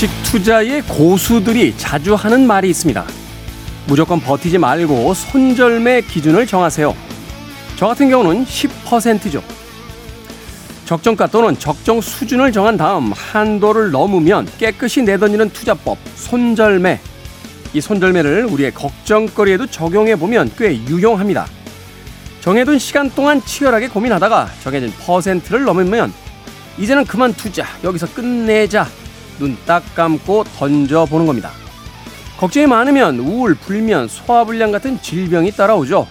주식 투자의 고수들이 자주 하는 말이 있습니다. 무조건 버티지 말고 손절매 기준을 정하세요. 저 같은 경우는 10%죠. 적정가 또는 적정 수준을 정한 다음 한도를 넘으면 깨끗이 내던지는 투자법 손절매. 이 손절매를 우리의 걱정거리에도 적용해 보면 꽤 유용합니다. 정해둔 시간 동안 치열하게 고민하다가 정해진 퍼센트를 넘으면 이제는 그만 투자 여기서 끝내자 눈 딱 감고 던져보는 겁니다. 걱정이 많으면 우울, 불면, 소화불량 같은 질병이 따라오죠.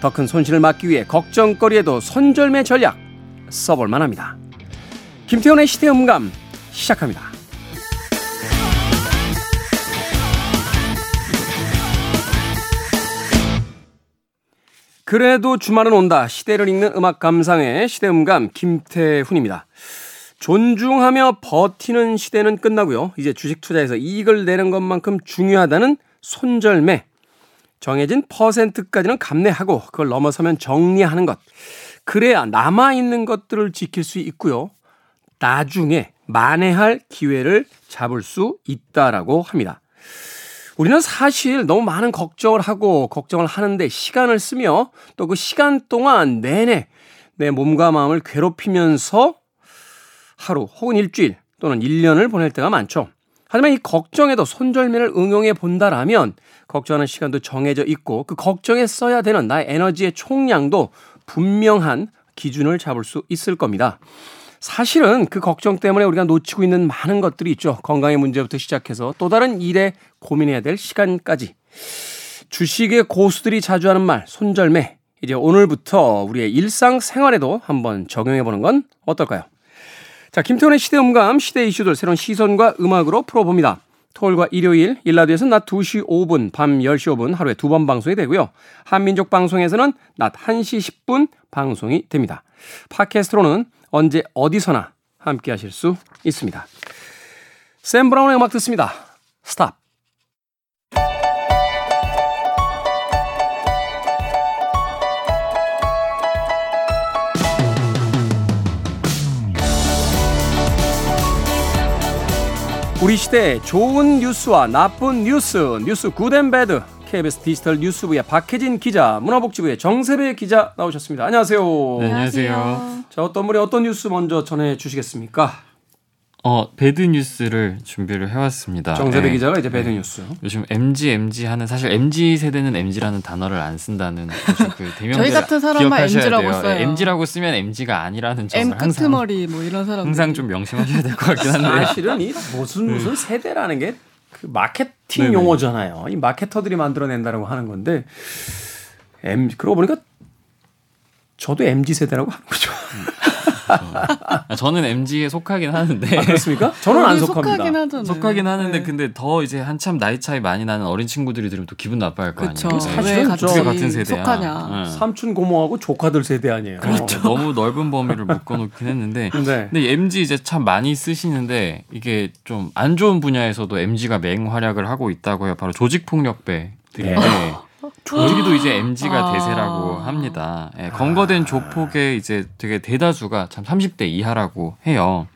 더 큰 손실을 막기 위해 걱정거리에도 손절매 전략 써볼 만합니다. 김태훈의 시대음감 시작합니다. 그래도 주말은 온다. 시대를 읽는 음악 감상의 시대음감 김태훈입니다. 존중하며 버티는 시대는 끝나고요. 이제 주식 투자에서 이익을 내는 것만큼 중요하다는 손절매. 정해진 퍼센트까지는 감내하고 그걸 넘어서면 정리하는 것. 그래야 남아있는 것들을 지킬 수 있고요. 나중에 만회할 기회를 잡을 수 있다라고 합니다. 우리는 사실 너무 많은 걱정을 하고 걱정을 하는데 시간을 쓰며 또 그 시간 동안 내내 내 몸과 마음을 괴롭히면서 하루 혹은 일주일 또는 1년을 보낼 때가 많죠. 하지만 이 걱정에도 손절매를 응용해 본다라면 걱정하는 시간도 정해져 있고 그 걱정에 써야 되는 나의 에너지의 총량도 분명한 기준을 잡을 수 있을 겁니다. 사실은 그 걱정 때문에 우리가 놓치고 있는 많은 것들이 있죠. 건강의 문제부터 시작해서 또 다른 일에 고민해야 될 시간까지. 주식의 고수들이 자주 하는 말, 손절매. 이제 오늘부터 우리의 일상 생활에도 한번 적용해 보는 건 어떨까요? 자, 김태훈의 시대 음감, 시대 이슈들 새로운 시선과 음악으로 풀어봅니다. 토요일과 일요일, 일라드에서는 낮 2시 5분, 밤 10시 5분 하루에 두 번 방송이 되고요. 한민족 방송에서는 낮 1시 10분 방송이 됩니다. 팟캐스트로는 언제 어디서나 함께 하실 수 있습니다. 샘 브라운의 음악 듣습니다. Stop. 우리 시대 좋은 뉴스와 나쁜 뉴스, 뉴스 Good and Bad KBS 디지털 뉴스부의 박혜진 기자, 문화복지부의 정세배 기자 나오셨습니다. 안녕하세요. 네, 안녕하세요. 자, 어떤 분이 어떤 뉴스 먼저 전해 주시겠습니까? 어 bad news를 준비를 해왔습니다. 정세배 네. 기자가 이제 bad news. 요즘 MZ MZ 하는 사실 MZ 세대는 MZ라는 단어를 안 쓴다는 그 대명 저희 같은 사람만 MZ라고 써요. 네, MZ라고 쓰면 MZ가 아니라는 점을 M 항상 끄트머리 뭐 이런 사람 항상 좀 명심하셔야 될 것 같긴 한데 사실은 이 무슨 무슨 세대라는 게 그 마케팅 네네. 용어잖아요. 이 마케터들이 만들어낸다라고 하는 건데 M 그러고 보니까 저도 MG 세대라고 하는 거죠. 어. 저는 MG에 속하긴 하는데. 아, 그렇습니까? 저는 안 속합니다. 속하긴 하잖아요. 속하긴 하는데 네. 근데 더 이제 한참 나이 차이 많이 나는 어린 친구들이 들으면 또 기분 나빠할 거 그쵸. 아니에요. 사실은 같이 같은 세대야. 속하냐. 네. 삼촌 고모하고 조카들 세대 아니에요. 그렇죠. 너무 넓은 범위를 묶어놓긴 했는데. 네. 근데 MG 이제 참 많이 쓰시는데 이게 좀 안 좋은 분야에서도 MG가 맹활약을 하고 있다고 해요. 바로 조직폭력배들인데. 네. 조직도 이제 MG가 아. 대세라고 합니다. 예, 검거된 조폭의 이제 되게 대다수가 참 30대 이하라고 해요.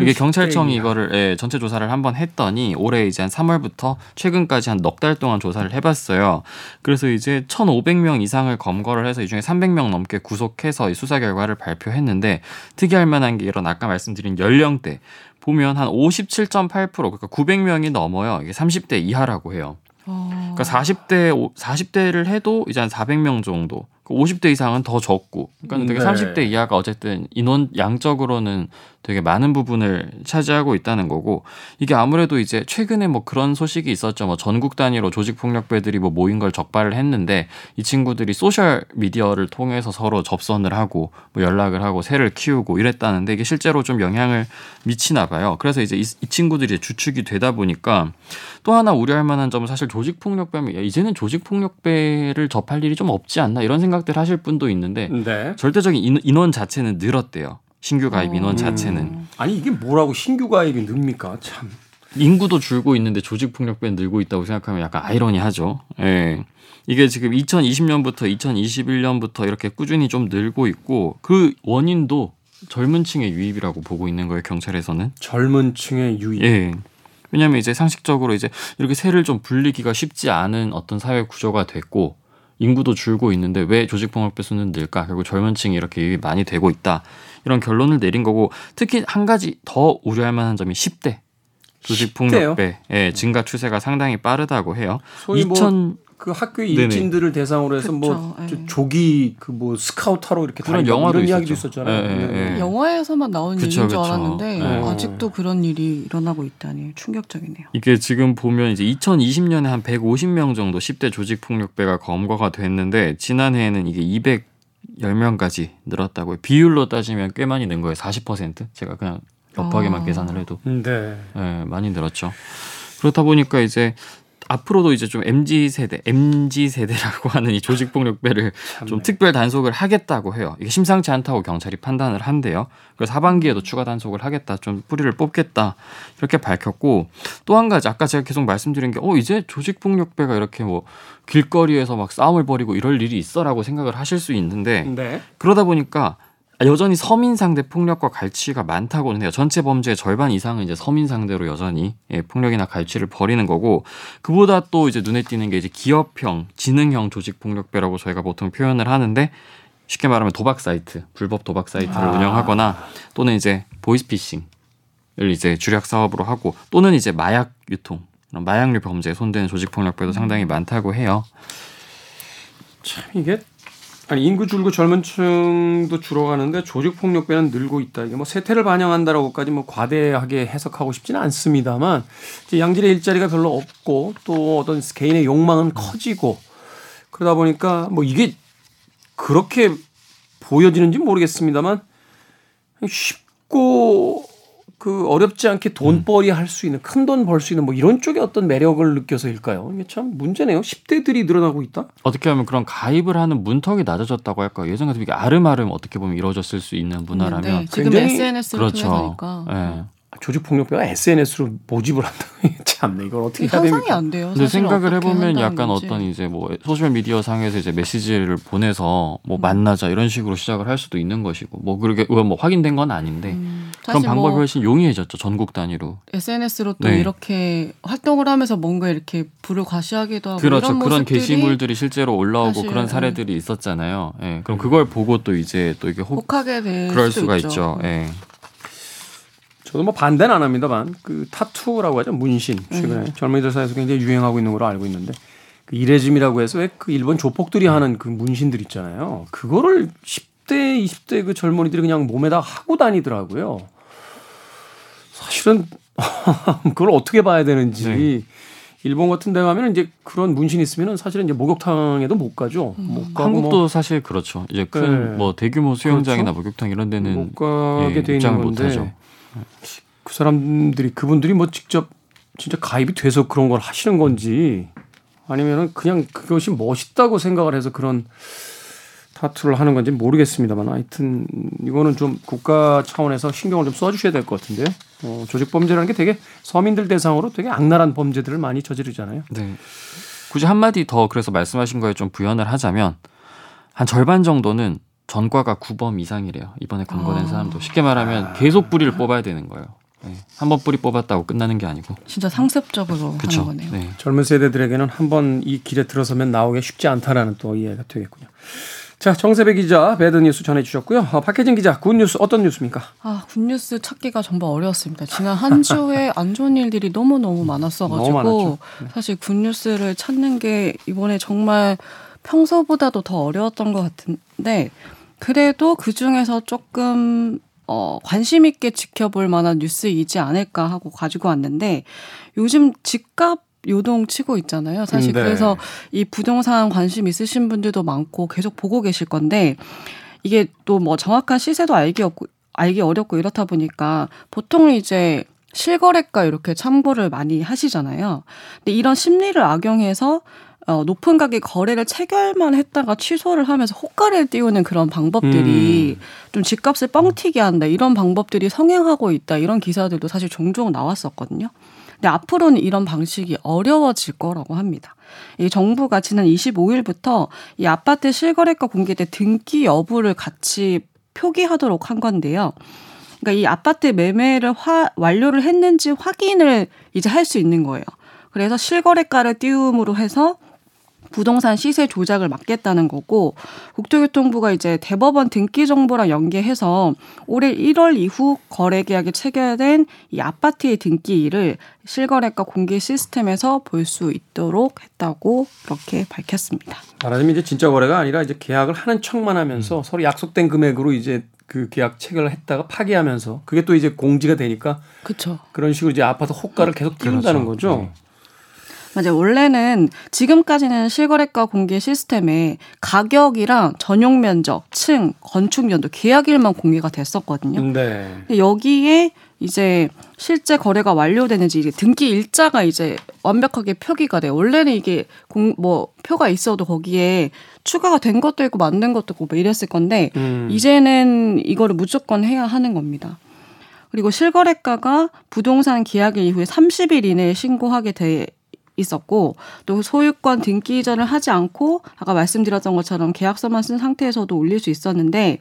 이게 경찰청이. 이거를 예, 전체 조사를 한번 했더니 올해 이제 한 3월부터 최근까지 한 넉 달 동안 조사를 해봤어요. 그래서 이제 1,500명 이상을 검거를 해서 이 중에 300명 넘게 구속해서 이 수사 결과를 발표했는데 특이할 만한 게 이런 아까 말씀드린 연령대 보면 한 57.8% 그러니까 900명이 넘어요. 이게 30대 이하라고 해요. 그러니까 40대 40대를 해도 이제 한 400명 정도. 50대 그 이상은 더 적고. 그러니까 되게 네. 30대 이하가 어쨌든 인원 양적으로는 되게 많은 부분을 차지하고 있다는 거고 이게 아무래도 이제 최근에 뭐 그런 소식이 있었죠. 뭐 전국 단위로 조직 폭력배들이 뭐 모인 걸 적발을 했는데 이 친구들이 소셜 미디어를 통해서 서로 접선을 하고 뭐 연락을 하고 세를 키우고 이랬다는데 이게 실제로 좀 영향을 미치나 봐요. 그래서 이제 이, 이 친구들이 주축이 되다 보니까 또 하나 우려할 만한 점은 사실 조직 폭력배면 이제는 조직 폭력배를 접할 일이 좀 없지 않나 이런 생각들 하실 분도 있는데 네. 절대적인 인원 자체는 늘었대요. 신규 가입 인원 음. 자체는. 아니 이게 뭐라고 신규 가입이 늡니까 참. 인구도 줄고 있는데 조직 폭력배는 늘고 있다고 생각하면 약간 아이러니하죠. 예. 이게 지금 2020년부터 2021년부터 이렇게 꾸준히 좀 늘고 있고 그 원인도 젊은 층의 유입이라고 보고 있는 거예요, 경찰에서는. 젊은 층의 유입. 예. 왜냐하면 이제 상식적으로 이제 이렇게 세를 좀 불리기가 쉽지 않은 어떤 사회 구조가 됐고 인구도 줄고 있는데 왜 조직 폭력배 수는 늘까? 결국 젊은 층이 이렇게 유입이 많이 되고 있다. 이런 결론을 내린 거고 특히 한 가지 더 우려할 만한 점이 10대 조직폭력배 예, 증가 추세가 상당히 빠르다고 해요. 소위 2000... 뭐그 학교 일진들을 대상으로 해서 뭐 그쵸, 뭐 조기 그 뭐 스카우트하러 이렇게 그런 영화도 이런 이야기도 있었잖아요. 네, 네, 네. 영화에서만 나오는 그쵸, 일인 줄 알았는데 아직도 그런 일이 일어나고 있다니 충격적이네요. 이게 지금 보면 이제 2020년에 한 150명 정도 10대 조직 폭력배가 검거가 됐는데 지난해에는 이게 210명까지 늘었다고요. 비율로 따지면 꽤 많이 는 거예요. 40% 제가 그냥 엽하게만 아. 계산을 해도 네. 네, 많이 늘었죠. 그렇다 보니까 이제 앞으로도 이제 좀 MZ 세대, MZ 세대라고 하는 이 조직 폭력배를 좀 특별 단속을 하겠다고 해요. 이게 심상치 않다고 경찰이 판단을 한대요. 그래서 하반기에도 추가 단속을 하겠다, 좀 뿌리를 뽑겠다 이렇게 밝혔고 또 한 가지 아까 제가 계속 말씀드린 게 어 이제 조직 폭력배가 이렇게 뭐 길거리에서 막 싸움을 벌이고 이럴 일이 있어라고 생각을 하실 수 있는데 네. 그러다 보니까 여전히 서민 상대 폭력과 갈취가 많다고는 해요. 전체 범죄의 절반 이상은 이제 서민 상대로 여전히 예, 폭력이나 갈취를 벌이는 거고 그보다 또 이제 눈에 띄는 게 이제 기업형, 지능형 조직 폭력배라고 저희가 보통 표현을 하는데 쉽게 말하면 도박 사이트, 불법 도박 사이트를 아. 운영하거나 또는 이제 보이스피싱 을 이제 주력 사업으로 하고 또는 이제 마약 유통, 마약류 범죄에 손대는 조직 폭력배도 상당히 음. 많다고 해요. 참 이게 아니 인구 줄고 젊은 층도 줄어가는데 조직 폭력배는 늘고 있다. 이게 뭐 세태를 반영한다라고까지 뭐 과대하게 해석하고 싶지는 않습니다만 이제 양질의 일자리가 별로 없고 또 어떤 개인의 욕망은 커지고 그러다 보니까 뭐 이게 그렇게 보여지는지 모르겠습니다만 쉽고 그 어렵지 않게 돈벌이 할 수 있는 큰 돈 벌 수 있는 뭐 이런 쪽에 어떤 매력을 느껴서일까요? 이게 참 문제네요. 10대들이 늘어나고 있다. 어떻게 하면 그런 가입을 하는 문턱이 낮아졌다고 할까? 예전 같으면 이게 아름아름 어떻게 보면 이루어졌을 수 있는 문화라면 네, 지금 SNS를 그렇죠. 통해서니까. 네. 조직 폭력배가 SNS로 모집을 한다. 참네 이걸 어떻게 해야 됩니까? 상상이 안 돼요. 근데 생각을 해보면 약간. 어떤 이제 뭐 소셜 미디어 상에서 이제 메시지를 보내서 뭐 음. 만나자 이런 식으로 시작을 할 수도 있는 것이고 뭐 그렇게 뭐 확인된 건 아닌데 음. 그런 방법이 뭐 훨씬 용이해졌죠 전국 단위로. SNS로 또 네. 이렇게 활동을 하면서 뭔가 이렇게 불을 과시하기도 하고 그렇죠. 그런 게시물들이 실제로 올라오고 그런 사례들이 네. 있었잖아요. 예. 네. 그럼 그걸 보고 또 이제 또 이게 혹, 혹하게 될 그럴 수가 있죠. 있죠. 예. 네. 저도 뭐 반대는 안 합니다만 그 타투라고 하죠 문신 최근에 음. 젊은이들 사이에서 굉장히 유행하고 있는 걸로 알고 있는데 그 이레즘이라고 해서 왜 그 일본 조폭들이 하는 그 문신들 있잖아요. 그거를 10대 20대 그 젊은이들이 그냥 몸에다 하고 다니더라고요. 사실은 그걸 어떻게 봐야 되는지 네. 일본 같은 데 가면 이제 그런 문신 있으면은 사실은 이제 목욕탕에도 못 가죠. 음. 못 가고 한국도 뭐 사실 그렇죠. 이제 큰뭐 네. 대규모 수영장이나 그렇죠? 목욕탕 이런 데는 못 가게 예, 돼 있는 건데 그 사람들이 그분들이 뭐 직접 진짜 가입이 돼서 그런 걸 하시는 건지 아니면은 그냥 그것이 멋있다고 생각을 해서 그런 타투를 하는 건지 모르겠습니다만 하여튼 이거는 좀 국가 차원에서 신경을 좀 써주셔야 될 것 같은데요. 어, 조직 범죄라는 게 되게 서민들 대상으로 되게 악랄한 범죄들을 많이 저지르잖아요. 네. 굳이 한마디 더 그래서 말씀하신 거에 좀 부연을 하자면 한 절반 정도는 전과가 9범 이상이래요. 이번에 검거된 아. 사람도 쉽게 말하면 계속 뿌리를 뽑아야 되는 거예요. 네. 한번 뿌리 뽑았다고 끝나는 게 아니고 진짜 상습적으로 그쵸? 하는 거네요. 네. 젊은 세대들에게는 한 번 이 길에 들어서면 나오기 쉽지 않다라는 또 이해가 되겠군요. 자, 정세배 기자 bad news 전해 주셨고요. 어, 박혜진 기자 good news 어떤 뉴스입니까? 아, good news 찾기가 정말 어려웠습니다. 지난 한 주에 안 좋은 일들이 너무 너무 많았어 가지고 너무 네. 사실 good news를 찾는 게 이번에 정말 평소보다도 더 어려웠던 것 같은데 그래도 그 중에서 조금 어, 관심 있게 지켜볼 만한 뉴스이지 않을까 하고 가지고 왔는데 요즘 집값 요동 치고 있잖아요. 사실 네. 그래서 이 부동산 관심 있으신 분들도 많고 계속 보고 계실 건데 이게 또 뭐 정확한 시세도 알기 없고 알기 어렵고 이렇다 보니까 보통 이제 실거래가 이렇게 참고를 많이 하시잖아요. 근데 이런 심리를 악용해서 어, 높은 가격 거래를 체결만 했다가 취소를 하면서 호가를 띄우는 그런 방법들이 음. 좀 집값을 뻥튀기 한다 이런 방법들이 성행하고 있다 이런 기사들도 사실 종종 나왔었거든요. 근데 앞으로는 이런 방식이 어려워질 거라고 합니다. 이 정부가 지난 25일부터 이 아파트 실거래가 공개 때 등기 여부를 같이 표기하도록 한 건데요. 그러니까 이 아파트 매매를 화, 완료를 했는지 확인을 이제 할 수 있는 거예요. 그래서 실거래가를 띄움으로 해서 부동산 시세 조작을 막겠다는 거고 국토교통부가 이제 대법원 등기 정보랑 연계해서 올해 1월 이후 거래 계약이 체결된 이 아파트의 등기일을 실거래가 공개 시스템에서 볼 수 있도록 했다고 그렇게 밝혔습니다. 말하자면 이제 진짜 거래가 아니라 이제 계약을 하는 척만 하면서 음. 서로 약속된 금액으로 이제 그 계약 체결을 했다가 파기하면서 그게 또 이제 공지가 되니까 그쵸. 그런 식으로 이제 아파트 호가를 계속 띄운다는 그렇죠. 거죠. 네. 맞아요. 원래는 지금까지는 실거래가 공개 시스템에 가격이랑 전용 면적, 층, 건축 연도, 계약일만 공개가 됐었거든요. 네. 근데 여기에 이제 실제 거래가 완료되는지 이게 등기 일자가 이제 완벽하게 표기가 돼요. 원래는 이게 공, 뭐 표가 있어도 거기에 추가가 된 것도 있고 만든 것도 있고 뭐 이랬을 건데 음. 이제는 이거를 무조건 해야 하는 겁니다. 그리고 실거래가가 부동산 계약일 이후에 30일 이내에 신고하게 돼 있었고 또 소유권 등기 이전을 하지 않고 아까 말씀드렸던 것처럼 계약서만 쓴 상태에서도 올릴 수 있었는데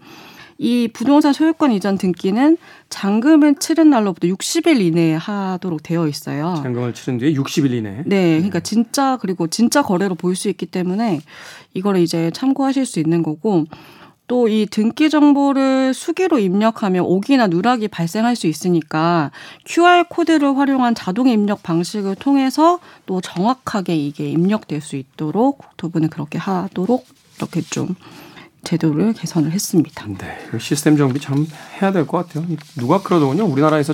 이 부동산 소유권 이전 등기는 잔금을 치른 날로부터 60일 이내에 하도록 되어 있어요. 잔금을 치른 뒤에 60일 이내. 네, 그러니까 진짜 그리고 진짜 거래로 볼 수 있기 때문에 이거를 이제 참고하실 수 있는 거고 또 이 등기 정보를 수기로 입력하면 오기나 누락이 발생할 수 있으니까 QR 코드를 활용한 자동 입력 방식을 통해서 또 정확하게 이게 입력될 수 있도록 국토부는 그렇게 하도록 이렇게 좀 제도를 개선을 했습니다. 네, 시스템 정비 참 해야 될 것 같아요. 누가 그러더군요. 우리나라에서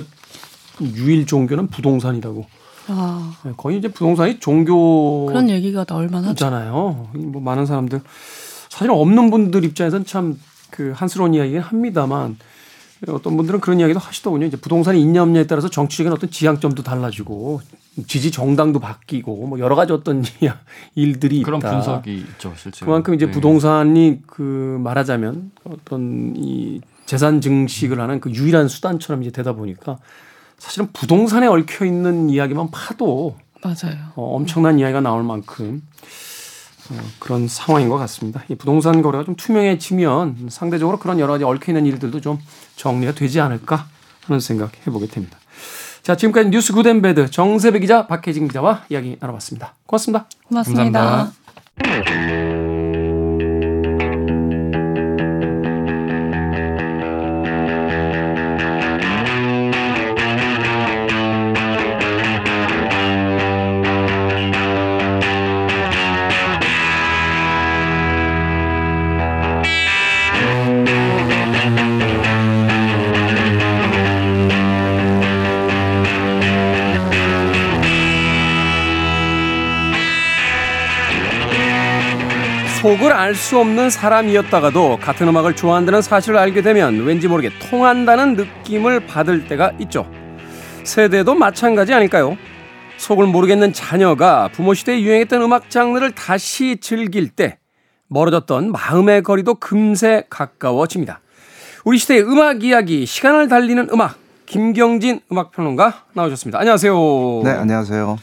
유일 종교는 부동산이라고. 아. 네, 거의 이제 부동산이 종교 그런 얘기가 나올 만 하잖아요. 뭐 많은 사람들 사실 없는 분들 입장에서는 참그 한스러운 이야기긴 합니다만 어떤 분들은 그런 이야기도 하시더군요. 이제 부동산이 있냐 없냐에 따라서 정치적인 어떤 지향점도 달라지고 지지 정당도 바뀌고 뭐 여러 가지 어떤 일들이 그런 있다. 분석이 있죠, 실제. 그만큼 이제 네. 부동산이 그 말하자면 어떤 이 재산 증식을 하는 그 유일한 수단처럼 이제 되다 보니까 사실은 부동산에 얽혀 있는 이야기만 파도 맞아요. 어, 엄청난 이야기가 나올 만큼 어, 그런 상황인 것 같습니다. 이 부동산 거래가 좀 투명해지면 상대적으로 그런 여러 가지 얽혀 있는 일들도 좀 정리가 되지 않을까 하는 생각 해보게 됩니다. 자, 지금까지 뉴스 굿앤배드 정세배 기자, 박혜진 기자와 이야기 나눠봤습니다. 고맙습니다. 고맙습니다. 감사합니다. 속을 알 수 없는 사람이었다가도 같은 음악을 좋아한다는 사실을 알게 되면 왠지 모르게 통한다는 느낌을 받을 때가 있죠. 세대도 마찬가지 아닐까요? 속을 모르겠는 자녀가 부모 시대에 유행했던 음악 장르를 다시 즐길 때 멀어졌던 마음의 거리도 금세 가까워집니다. 우리 시대의 음악 이야기, 시간을 달리는 음악, 김경진 음악평론가 나오셨습니다. 안녕하세요. 네, 안녕하세요.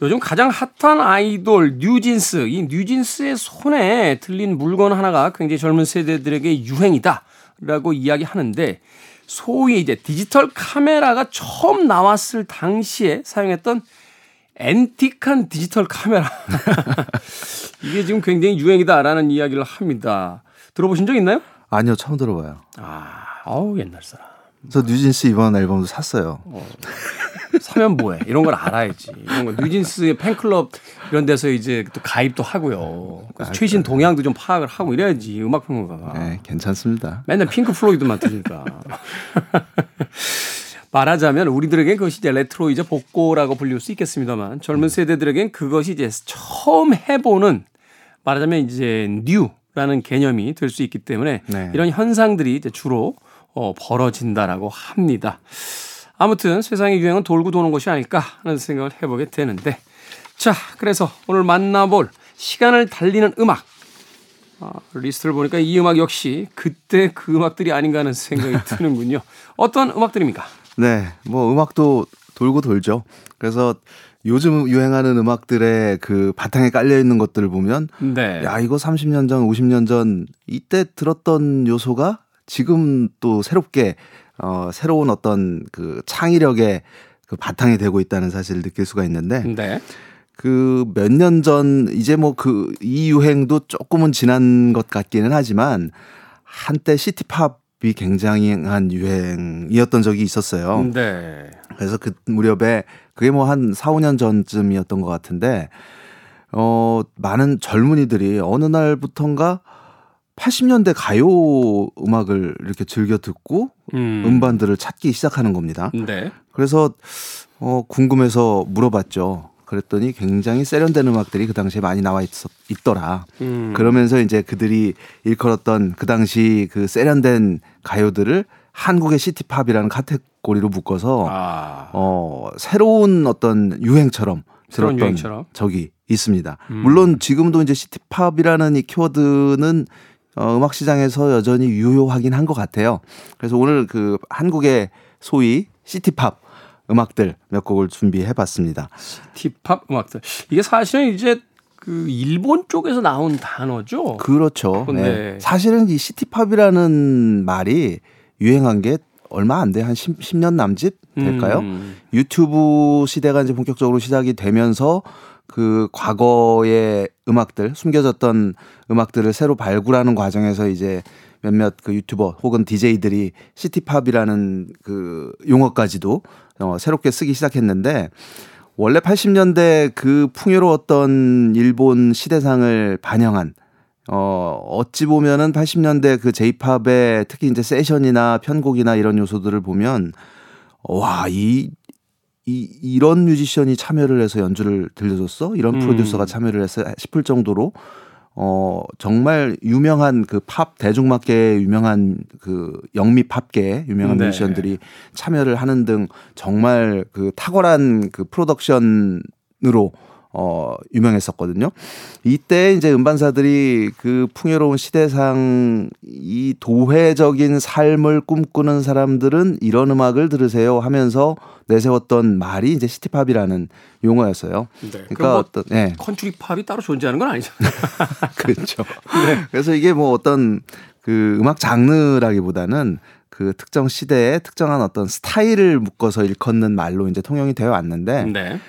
요즘 가장 핫한 아이돌 뉴진스, 이 뉴진스의 손에 들린 물건 하나가 굉장히 젊은 세대들에게 유행이다라고 이야기하는데 소위 이제 디지털 카메라가 처음 나왔을 당시에 사용했던 앤틱한 디지털 카메라. 이게 지금 굉장히 유행이다라는 이야기를 합니다. 들어보신 적 있나요? 아니요, 처음 들어봐요. 아, 어우, 옛날 사람. 저 뉴진스 이번 앨범도 샀어요. 어. 사면 뭐해? 이런 걸 알아야지. 이런 거 뉴진스 팬클럽 이런 데서 이제 또 가입도 하고요. 아, 최신 동향도 좀 파악을 하고 이래야지 음악 평론가가. 네, 괜찮습니다. 맨날 핑크 플로이드만 들으니까. 말하자면 우리들에게 그것이 이제 레트로이자 복고라고 불릴 수 있겠습니다만 젊은 세대들에겐 그것이 이제 처음 해보는 말하자면 이제 new라는 개념이 될 수 있기 때문에 네. 이런 현상들이 이제 주로 어, 벌어진다라고 합니다. 아무튼 세상의 유행은 돌고 도는 것이 아닐까 하는 생각을 해보게 되는데 자 그래서 오늘 만나볼 시간을 달리는 음악 아, 리스트를 보니까 이 음악 역시 그때 그 음악들이 아닌가 하는 생각이 드는군요. 어떤 음악들입니까? 네, 뭐 음악도 돌고 돌죠. 그래서 요즘 유행하는 음악들의 그 바탕에 깔려 있는 것들을 보면 네. 야 이거 30년 전, 50년 전 이때 들었던 요소가 지금 또 새롭게 어 새로운 어떤 그 창의력의 그 바탕이 되고 있다는 사실을 느낄 수가 있는데 네. 그몇 년 전 이제 뭐 그 이 유행도 조금은 지난 것 같기는 하지만 한때 시티팝이 굉장한 유행이었던 적이 있었어요. 네. 그래서 그 무렵에 그게 뭐 한 4, 5년 전쯤이었던 것 같은데 어 많은 젊은이들이 어느 날부턴가 80년대 가요 음악을 이렇게 즐겨 듣고 음반들을 찾기 시작하는 겁니다. 네. 그래서 어 궁금해서 물어봤죠. 그랬더니 굉장히 세련된 음악들이 그 당시에 많이 나와 있었, 있더라. 음. 그러면서 이제 그들이 일컬었던 그 당시 그 세련된 가요들을 한국의 city pop이라는 카테고리로 묶어서 아. 어 새로운 어떤 유행처럼 들었던 유행처럼? 적이 있습니다. 음. 물론 지금도 이제 city pop이라는 이 키워드는 어, 음악 시장에서 여전히 유효하긴 한 것 같아요. 그래서 오늘 그 한국의 소위 시티팝 음악들 몇 곡을 준비해 봤습니다. 시티팝 음악들. 이게 사실은 이제 그 일본 쪽에서 나온 단어죠. 그렇죠. 네. 사실은 이 시티팝이라는 말이 유행한 게 얼마 안 돼. 한 10, 10 년 남짓 될까요? 음. 유튜브 시대가 이제 본격적으로 시작이 되면서 그 과거의 음악들, 숨겨졌던 음악들을 새로 발굴하는 과정에서 이제 몇몇 그 유튜버 혹은 DJ들이 시티팝이라는 그 용어까지도 어, 새롭게 쓰기 시작했는데 원래 80년대 그 풍요로웠던 일본 시대상을 반영한 어, 어찌 보면은 80년대 그 제이팝의 특히 이제 세션이나 편곡이나 이런 요소들을 보면 와, 이, 이, 이런 뮤지션이 참여를 해서 연주를 들려줬어? 이런 음. 프로듀서가 참여를 해서 싶을 정도로 어, 정말 유명한 그 팝, 대중음악계에 유명한 그 영미 팝계에 유명한 네. 뮤지션들이 참여를 하는 등 정말 그 탁월한 그 프로덕션으로 어, 유명했었거든요. 이때 이제 음반사들이 그 풍요로운 시대상 이 도회적인 삶을 꿈꾸는 사람들은 이런 음악을 들으세요 하면서 내세웠던 말이 이제 city pop이라는 용어였어요. 네. 그러니까 뭐 어떤 예. country pop이 따로 존재하는 건 아니잖아요. 그렇죠. 네. 그래서 이게 뭐 어떤 그 음악 장르라기보다는 그 특정 시대에 특정한 어떤 스타일을 묶어서 일컫는 말로 이제 통용이 되어 왔는데 네.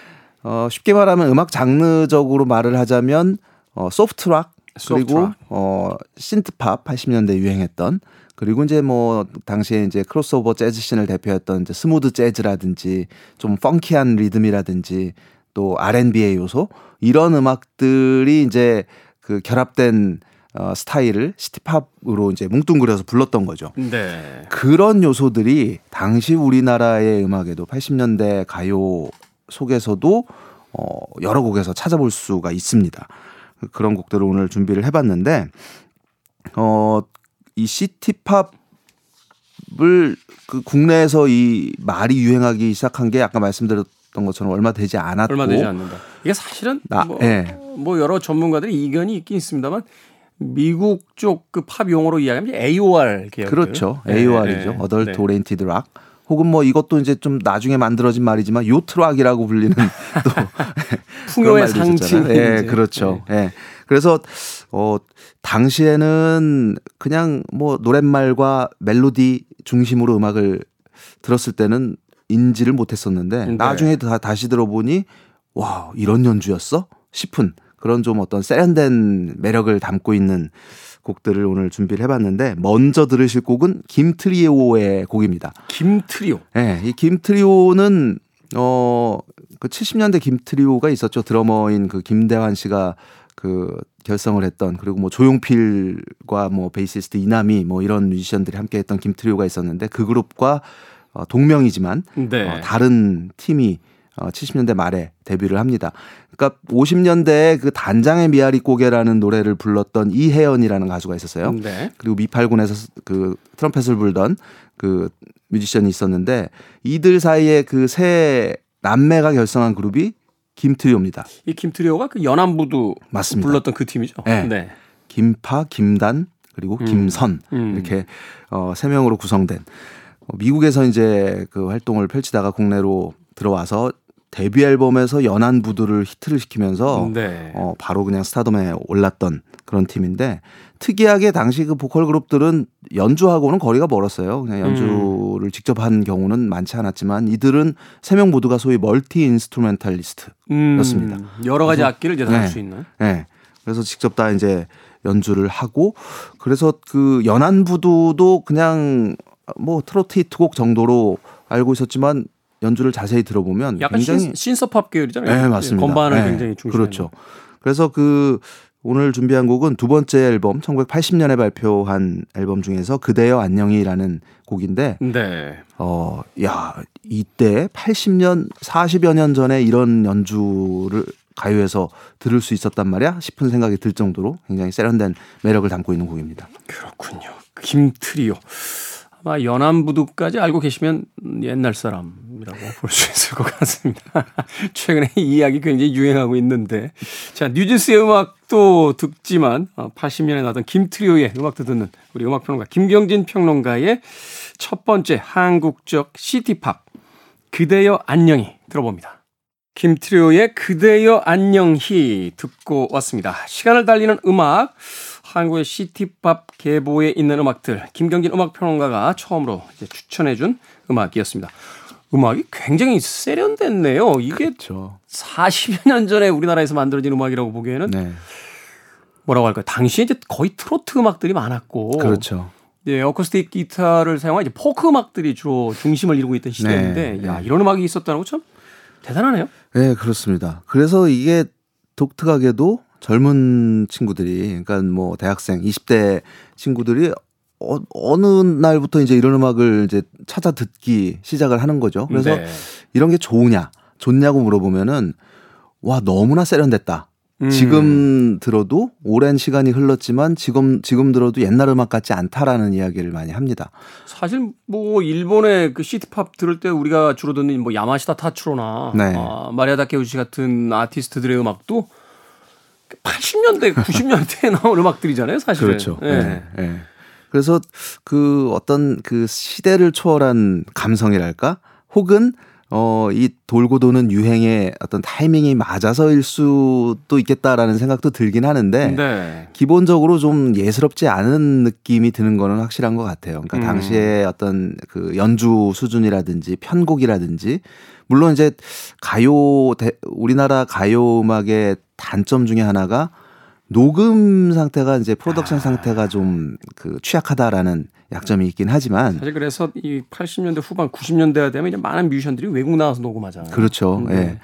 어, 쉽게 말하면 음악 장르적으로 말을 하자면 어, soft rock 그리고. 어, synth pop 80년대 유행했던 그리고 이제 뭐 당시에 이제 크로스오버 재즈 scene을 대표했던 이제 smooth jazz라든지 좀 funky한 리듬이라든지 또 R&B의 요소 이런 음악들이 이제 그 결합된 어, 스타일을 city pop으로 이제 뭉뚱그려서 불렀던 거죠. 네. 그런 요소들이 당시 우리나라의 음악에도 80년대 가요 속에서도 어, 여러 곡에서 찾아볼 수가 있습니다. 그런 곡들을 오늘 준비를 해봤는데, 어, 이 city pop을 그 국내에서 이 말이 유행하기 시작한 게 아까 말씀드렸던 것처럼 얼마 되지 않았고 얼마 되지 않는다. 이게 사실은 나, 뭐, 네. 뭐 여러 전문가들이 이견이 있긴 있습니다만 미국 쪽 그 팝 용어로 이야기하면 AOR 계열 그렇죠. AOR이죠. 네, adult 네. oriented rock. 혹은 뭐 이것도 이제 좀 나중에 만들어진 말이지만 yacht rock이라고 불리는 또 풍요의 상징. 예, 네, 그렇죠. 예. 네. 그래서 어 당시에는 그냥 뭐 노랫말과 멜로디 중심으로 음악을 들었을 때는 인지를 못했었는데 네. 나중에 다, 다시 들어보니 와 이런 연주였어 싶은 그런 좀 어떤 세련된 매력을 담고 있는 곡들을 오늘 준비를 해봤는데 먼저 들으실 곡은 김트리오의 곡입니다. 김트리오. 네, 이 김트리오는 어그 70년대 김트리오가 있었죠. 드러머인 그 김대환 씨가 그 결성을 했던 그리고 뭐 조용필과 뭐 베이시스트 이남이 뭐 이런 뮤지션들이 함께 했던 김트리오가 있었는데 그 그룹과 어, 동명이지만 네. 어, 다른 팀이 어, 70년대 말에 데뷔를 합니다. 그러니까 50년대에 그 단장의 미아리 고개라는 노래를 불렀던 이혜연이라는 가수가 있었어요. 네. 그리고 미팔군에서 그 트럼펫을 불던 그 뮤지션이 있었는데 이들 사이에 그 세 남매가 결성한 그룹이 김트리오입니다. 이 김트리오가 그 연안부도 맞습니다. 불렀던 그 팀이죠. 네. 네. 김파, 김단 그리고 음. 김선 음. 이렇게 어, 세 명으로 구성된 어, 미국에서 이제 그 활동을 펼치다가 국내로 들어와서 데뷔 앨범에서 연안 부두를 히트를 시키면서 네. 어, 바로 그냥 스타덤에 올랐던 그런 팀인데 특이하게 당시 그 보컬 그룹들은 연주하고는 거리가 멀었어요. 그냥 연주를 음. 직접 한 경우는 많지 않았지만 이들은 세 명 모두가 소위 multi-instrumentalist였습니다. 음. 여러 가지 악기를 제작할 네. 수 있는. 네. 그래서 직접 다 이제 연주를 하고 그래서 그 연안 부두도 그냥 뭐 트로트 히트곡 정도로 알고 있었지만 연주를 자세히 들어보면 약간 굉장히 synth pop 계열이잖아요. 네, 맞습니다. 건반을 네, 굉장히 중시 그렇죠. 그래서 그 오늘 준비한 곡은 두 번째 앨범 1980년에 발표한 앨범 중에서 그대여 안녕이라는 곡인데 네. 어, 야, 이때 80년 40여 년 전에 이런 연주를 가요에서 들을 수 있었단 말이야 싶은 생각이 들 정도로 굉장히 세련된 매력을 담고 있는 곡입니다. 그렇군요. 김트리오. 아마 연안부두까지 알고 계시면 옛날 사람 이라고 볼 수 있을 것 같습니다. 최근에 이 이야기 굉장히 유행하고 있는데. 자, 뉴진스의 음악도 듣지만 80년에 어, 나왔던 김트리오의 음악도 듣는 우리 음악평론가 김경진 평론가의 첫 번째 한국적 시티팝 그대여 안녕히 들어봅니다. 김트리오의 그대여 안녕히 듣고 왔습니다. 시간을 달리는 음악 한국의 시티팝 계보에 있는 음악들 김경진 음악평론가가 처음으로 추천해준 음악이었습니다. 음악이 굉장히 세련됐네요. 이게 그렇죠. 40여 년 전에 우리나라에서 만들어진 음악이라고 보기에는 네. 뭐라고 할까요? 당시에 이제 거의 트로트 음악들이 많았고 그렇죠. 예, 어쿠스틱 기타를 사용한 이제 포크 음악들이 주로 중심을 이루고 있던 시대인데 네, 야, 네. 이런 음악이 있었다는 거 참 대단하네요. 네, 그렇습니다. 그래서 이게 독특하게도 젊은 친구들이 그러니까 뭐 대학생 20대 친구들이 어, 어느 날부터 이제 이런 음악을 이제 찾아 듣기 시작을 하는 거죠. 그래서 네. 이런 게 좋으냐, 좋냐고 물어보면은 와 너무나 세련됐다. 음. 지금 들어도 오랜 시간이 흘렀지만 지금 지금 들어도 옛날 음악 같지 않다라는 이야기를 많이 합니다. 사실 뭐 일본의 그 시티팝 들을 때 우리가 주로 듣는 뭐 야마시다 타츠로나 네. 아, 마리아 다케우치 같은 아티스트들의 음악도 80년대, 90년대에 나온 음악들이잖아요, 사실은. 그렇죠. 네. 네. 네. 그래서 그 어떤 그 시대를 초월한 감성이랄까? 혹은 어, 이 돌고 도는 유행의 어떤 타이밍이 맞아서일 수도 있겠다라는 생각도 들긴 하는데 네. 기본적으로 좀 예스럽지 않은 느낌이 드는 거는 확실한 것 같아요. 그러니까 음. 당시에 어떤 그 연주 수준이라든지 편곡이라든지 물론 이제 가요 우리나라 가요 음악의 단점 중에 하나가 녹음 상태가 이제 프로덕션 아. 상태가 좀 그 취약하다라는 약점이 있긴 하지만 사실 그래서 이 80년대 후반 90년대가 되면 이제 많은 뮤지션들이 외국 나와서 녹음하잖아요. 그렇죠. 예. 네.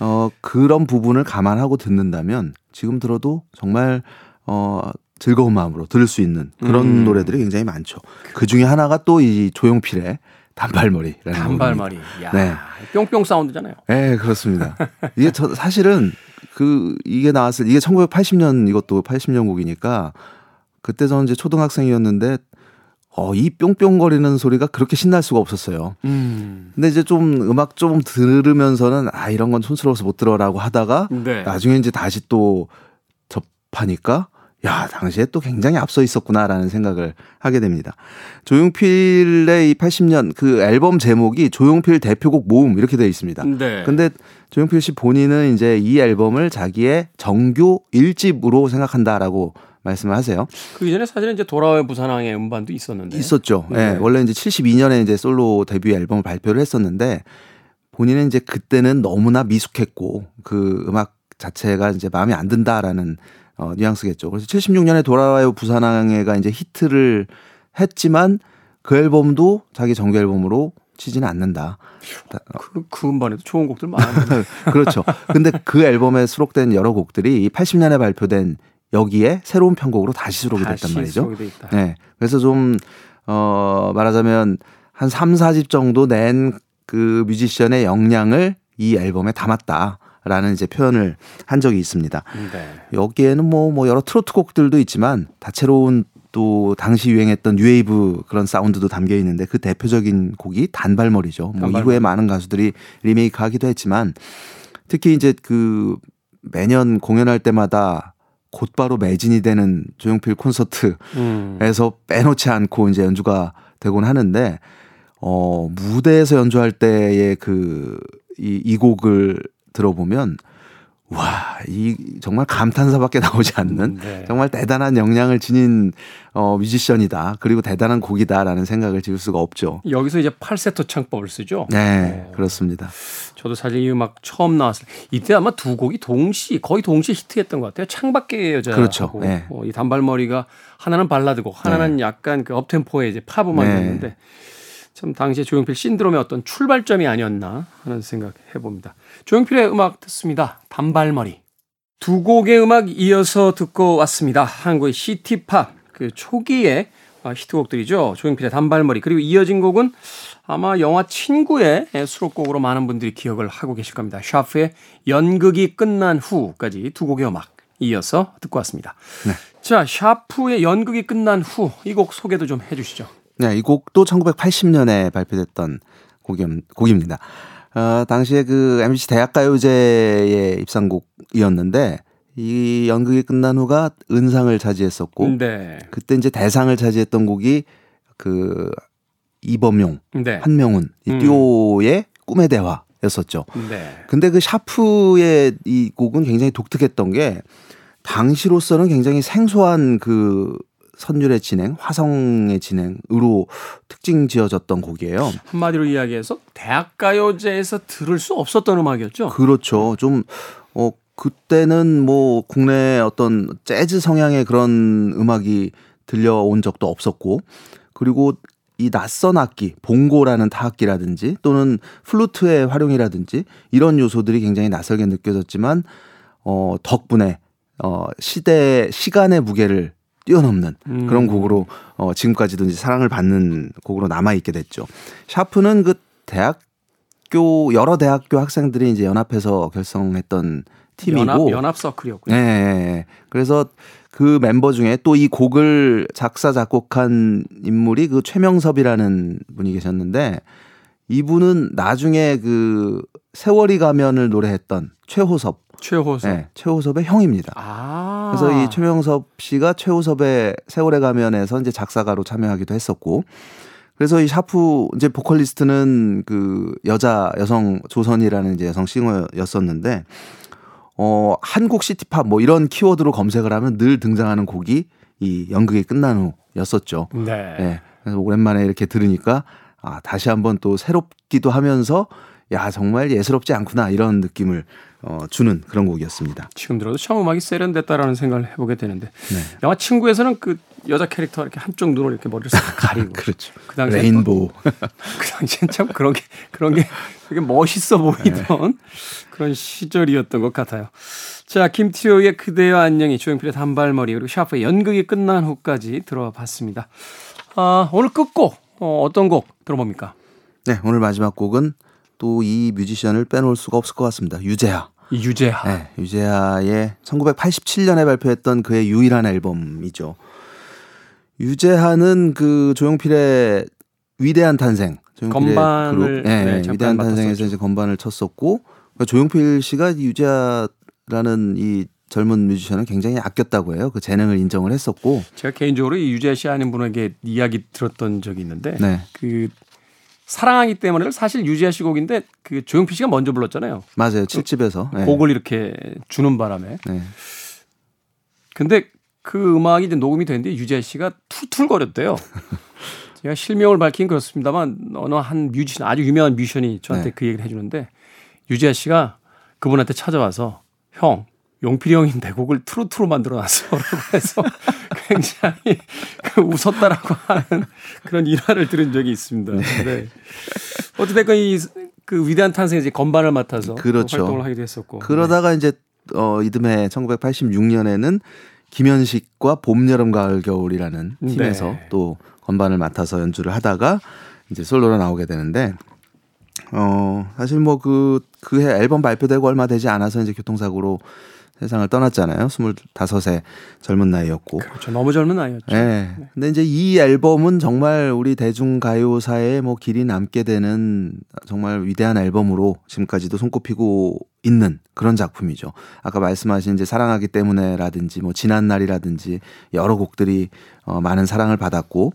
어 그런 부분을 감안하고 듣는다면 지금 들어도 정말 어 즐거운 마음으로 들을 수 있는 그런 음. 노래들이 굉장히 많죠. 그 중에 하나가 또 이 조용필의 단발머리라는 단발머리. 야, 네. 뿅뿅 사운드잖아요. 네, 그렇습니다. 이게 저 사실은 그 이게 나왔을 이게 1980년 이것도 80년 곡이니까 그때 저는 이제 초등학생이었는데 어, 이 뿅뿅거리는 소리가 그렇게 신날 수가 없었어요. 음. 근데 이제 좀 음악 좀 들으면서는 아, 이런 건 촌스러워서 못 들어라고 하다가 네. 나중에 이제 다시 또 접하니까 야, 당시에 또 굉장히 앞서 있었구나라는 생각을 하게 됩니다. 조용필의 이 80년 그 앨범 제목이 조용필 대표곡 모음 이렇게 되어 있습니다. 네. 근데 조용필 씨 본인은 이제 이 앨범을 자기의 정규 1집으로 생각한다라고 말씀을 하세요. 그 이전에 사실은 이제 돌아와요 부산항의 음반도 있었는데. 있었죠. 예. 네. 네. 원래 이제 72년에 이제 솔로 데뷔 앨범을 발표를 했었는데 본인은 이제 그때는 너무나 미숙했고 그 음악 자체가 이제 마음에 안 든다라는 어, 뉘앙스겠죠. 그래서 76년에 돌아와요 부산항해가 이제 히트를 했지만 그 앨범도 자기 정규 앨범으로 치지는 않는다. 그, 그 음반에도 좋은 곡들 많아요. 그렇죠. 근데 그 앨범에 수록된 여러 곡들이 80년에 발표된 여기에 새로운 편곡으로 다시 수록이 됐단 말이죠. 네. 그래서 좀, 어, 말하자면 한 3, 4집 정도 낸 그 뮤지션의 역량을 이 앨범에 담았다. 라는 이제 표현을 한 적이 있습니다. 네. 여기에는 뭐, 뭐 여러 트로트 곡들도 있지만 다채로운 또 당시 유행했던 뉴웨이브 그런 사운드도 담겨 있는데 그 대표적인 곡이 단발머리죠. 뭐 단발머리. 이후에 많은 가수들이 리메이크 하기도 했지만 특히 이제 그 매년 공연할 때마다 곧바로 매진이 되는 조용필 콘서트에서 음. 빼놓지 않고 이제 연주가 되곤 하는데 어, 무대에서 연주할 때의 그 이, 이 곡을 들어보면 와, 이 정말 감탄사밖에 나오지 않는 음, 네. 정말 대단한 역량을 지닌 어 뮤지션이다. 그리고 대단한 곡이다라는 생각을 지울 수가 없죠. 여기서 이제 팔세토 창법을 쓰죠. 네, 어. 그렇습니다. 저도 사실 이 음악 처음 나왔을 때 이때 아마 두 곡이 동시 거의 동시 히트했던 것 같아요. 창밖의 여자 그렇죠. 네. 어, 이 단발머리가 하나는 발라드곡, 하나는 네. 약간 그 업템포의 이제 팝 음악이었는데 네. 참 당시에 조용필 신드롬의 어떤 출발점이 아니었나 하는 생각 해봅니다. 조용필의 음악 듣습니다. 단발머리. 두 곡의 음악 이어서 듣고 왔습니다. 한국의 시티팝 그 초기의 히트곡들이죠. 조용필의 단발머리 그리고 이어진 곡은 아마 영화 친구의 수록곡으로 많은 분들이 기억을 하고 계실 겁니다. 샤프의 연극이 끝난 후까지 두 곡의 음악 이어서 듣고 왔습니다. 네. 자, 샤프의 연극이 끝난 후 이 곡 소개도 좀 해주시죠. 네, 이 곡도 1980년에 발표됐던 곡이, 곡입니다. 어, 당시에 그 MBC 대학가요제의 입상곡이었는데 이 연극이 끝난 후가 은상을 차지했었고 네. 그때 이제 대상을 차지했던 곡이 그 이범용, 네. 한명훈 이 음. 듀오의 꿈의 대화였었죠. 네. 근데 그 샤프의 이 곡은 굉장히 독특했던 게 당시로서는 굉장히 생소한 그 선율의 진행, 화성의 진행으로 특징 지어졌던 곡이에요. 한마디로 이야기해서 대학가요제에서 들을 수 없었던 음악이었죠. 그렇죠. 좀 어, 그때는 뭐 국내 어떤 재즈 성향의 그런 음악이 들려온 적도 없었고 그리고 이 낯선 악기, 봉고라는 타악기라든지 또는 플루트의 활용이라든지 이런 요소들이 굉장히 낯설게 느껴졌지만 어 덕분에 어 시대 시간의 무게를 뛰어넘는 음. 그런 곡으로 어, 지금까지도 이제 사랑을 받는 곡으로 남아 있게 됐죠. 샤프는 그 대학교 여러 대학교 학생들이 이제 연합해서 결성했던 팀이고 연합, 연합 서클이었군요. 네, 네. 그래서 그 멤버 중에 또 이 곡을 작사 작곡한 인물이 그 최명섭이라는 분이 계셨는데 이분은 나중에 그 세월이 가면을 노래했던 최호섭 최호섭. 네, 최호섭의 형입니다. 아. 그래서 이 최명섭 씨가 최호섭의 세월의 가면에서 이제 작사가로 참여하기도 했었고 그래서 이 샤프 이제 보컬리스트는 그 여자 여성 조선이라는 이제 여성 싱어였었는데 어 한국 city pop 뭐 이런 키워드로 검색을 하면 늘 등장하는 곡이 이 연극이 끝난 후였었죠. 네. 네. 그래서 오랜만에 이렇게 들으니까 아 다시 한번 또 새롭기도 하면서 야 정말 예스럽지 않구나 이런 느낌을 어, 주는 그런 곡이었습니다. 지금 들어도 참 음악이 세련됐다라는 생각을 해보게 되는데 네. 영화 친구에서는 그 여자 캐릭터 이렇게 한쪽 눈을 이렇게 머리를 싹 가리고 그렇죠. 그 당시 레인보우 그 당시엔 참 그런 게 그런 게 되게 멋있어 보이던 네. 그런 시절이었던 것 같아요. 자 김티오의 그대여 안녕이 조용필의 단발머리 그리고 샤프의 연극이 끝난 후까지 들어봤습니다. 아, 오늘 끝곡 어, 어떤 곡 들어봅니까? 네 오늘 마지막 곡은 또 이 뮤지션을 빼놓을 수가 없을 것 같습니다. 유재하. 유재하. 네, 유재하의 1987년에 발표했던 그의 유일한 앨범이죠. 유재하는 그 조용필의 위대한 탄생, 조용필의 건반을 그룹, 네, 네, 위대한 탄생에서 이제 건반을 쳤었고 그러니까 조용필 씨가 유재하라는 이 젊은 뮤지션을 굉장히 아꼈다고 해요. 그 재능을 인정을 했었고 제가 개인적으로 이 유재하 씨 아는 분에게 이야기 들었던 적이 있는데 네. 그 사랑하기 때문에를 사실 유지하 씨 곡인데 그 조용필 씨가 먼저 불렀잖아요. 맞아요. 칠집에서 네. 곡을 이렇게 주는 바람에. 네. 근데 그 음악이 이제 녹음이 됐는데 유지하 씨가 툴툴거렸대요. 제가 실명을 밝힌 그렇습니다만 어느 한 뮤지션 아주 유명한 뮤지션이 저한테 네. 그 얘기를 해주는데 유지하 씨가 그분한테 찾아와서 형 용필이 형이 내 곡을 트로트로 만들어놨어. 라고 해서 굉장히 그 웃었다라고 하는 그런 일화를 들은 적이 있습니다. 네. 네. 어찌됐건 이그 위대한 탄생에 이제 건반을 맡아서 그렇죠. 활동을 하기도 했었고. 그러다가 네. 이제 어 이듬해 1986년에는 김현식과 봄, 여름, 가을, 겨울이라는 팀에서 네. 또 건반을 맡아서 연주를 하다가 이제 솔로로 나오게 되는데 어 사실 뭐 그 그해 앨범 발표되고 얼마 되지 않아서 이제 교통사고로 세상을 떠났잖아요. 25세 젊은 나이였고. 그렇죠. 너무 젊은 나이였죠. 네. 네. 근데 이제 이 앨범은 정말 우리 대중가요사에 뭐 길이 남게 되는 정말 위대한 앨범으로 지금까지도 손꼽히고 있는 그런 작품이죠. 아까 말씀하신 이제 사랑하기 때문에라든지 뭐 지난 날이라든지 여러 곡들이 어 많은 사랑을 받았고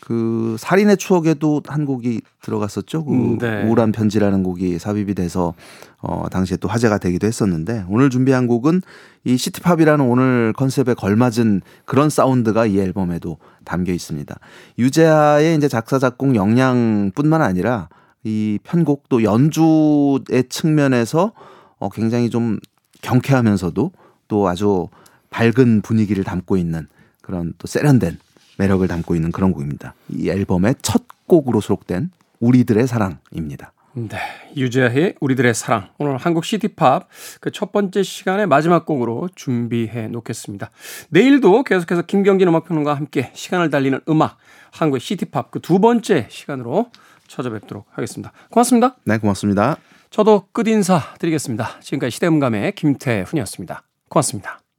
그 살인의 추억에도 한 곡이 들어갔었죠. 그 음, 네. 우울한 편지라는 곡이 삽입이 돼서 어 당시에 또 화제가 되기도 했었는데 오늘 준비한 곡은 이 시티팝이라는 오늘 컨셉에 걸맞은 그런 사운드가 이 앨범에도 담겨 있습니다. 유재하의 이제 작사 작곡 역량뿐만 아니라 이 편곡 또 연주의 측면에서 어 굉장히 좀 경쾌하면서도 또 아주 밝은 분위기를 담고 있는 그런 또 세련된 매력을 담고 있는 그런 곡입니다. 이 앨범의 첫 곡으로 수록된 우리들의 사랑입니다. 네. 유재하의 우리들의 사랑. 오늘 한국 시티팝 그 첫 번째 시간의 마지막 곡으로 준비해 놓겠습니다. 내일도 계속해서 김경진 음악평론가와 함께 시간을 달리는 음악, 한국의 시티팝 그 두 번째 시간으로 찾아뵙도록 하겠습니다. 고맙습니다. 네, 고맙습니다. 저도 끝 인사 드리겠습니다. 지금까지 시대음감의 김태훈이었습니다. 고맙습니다.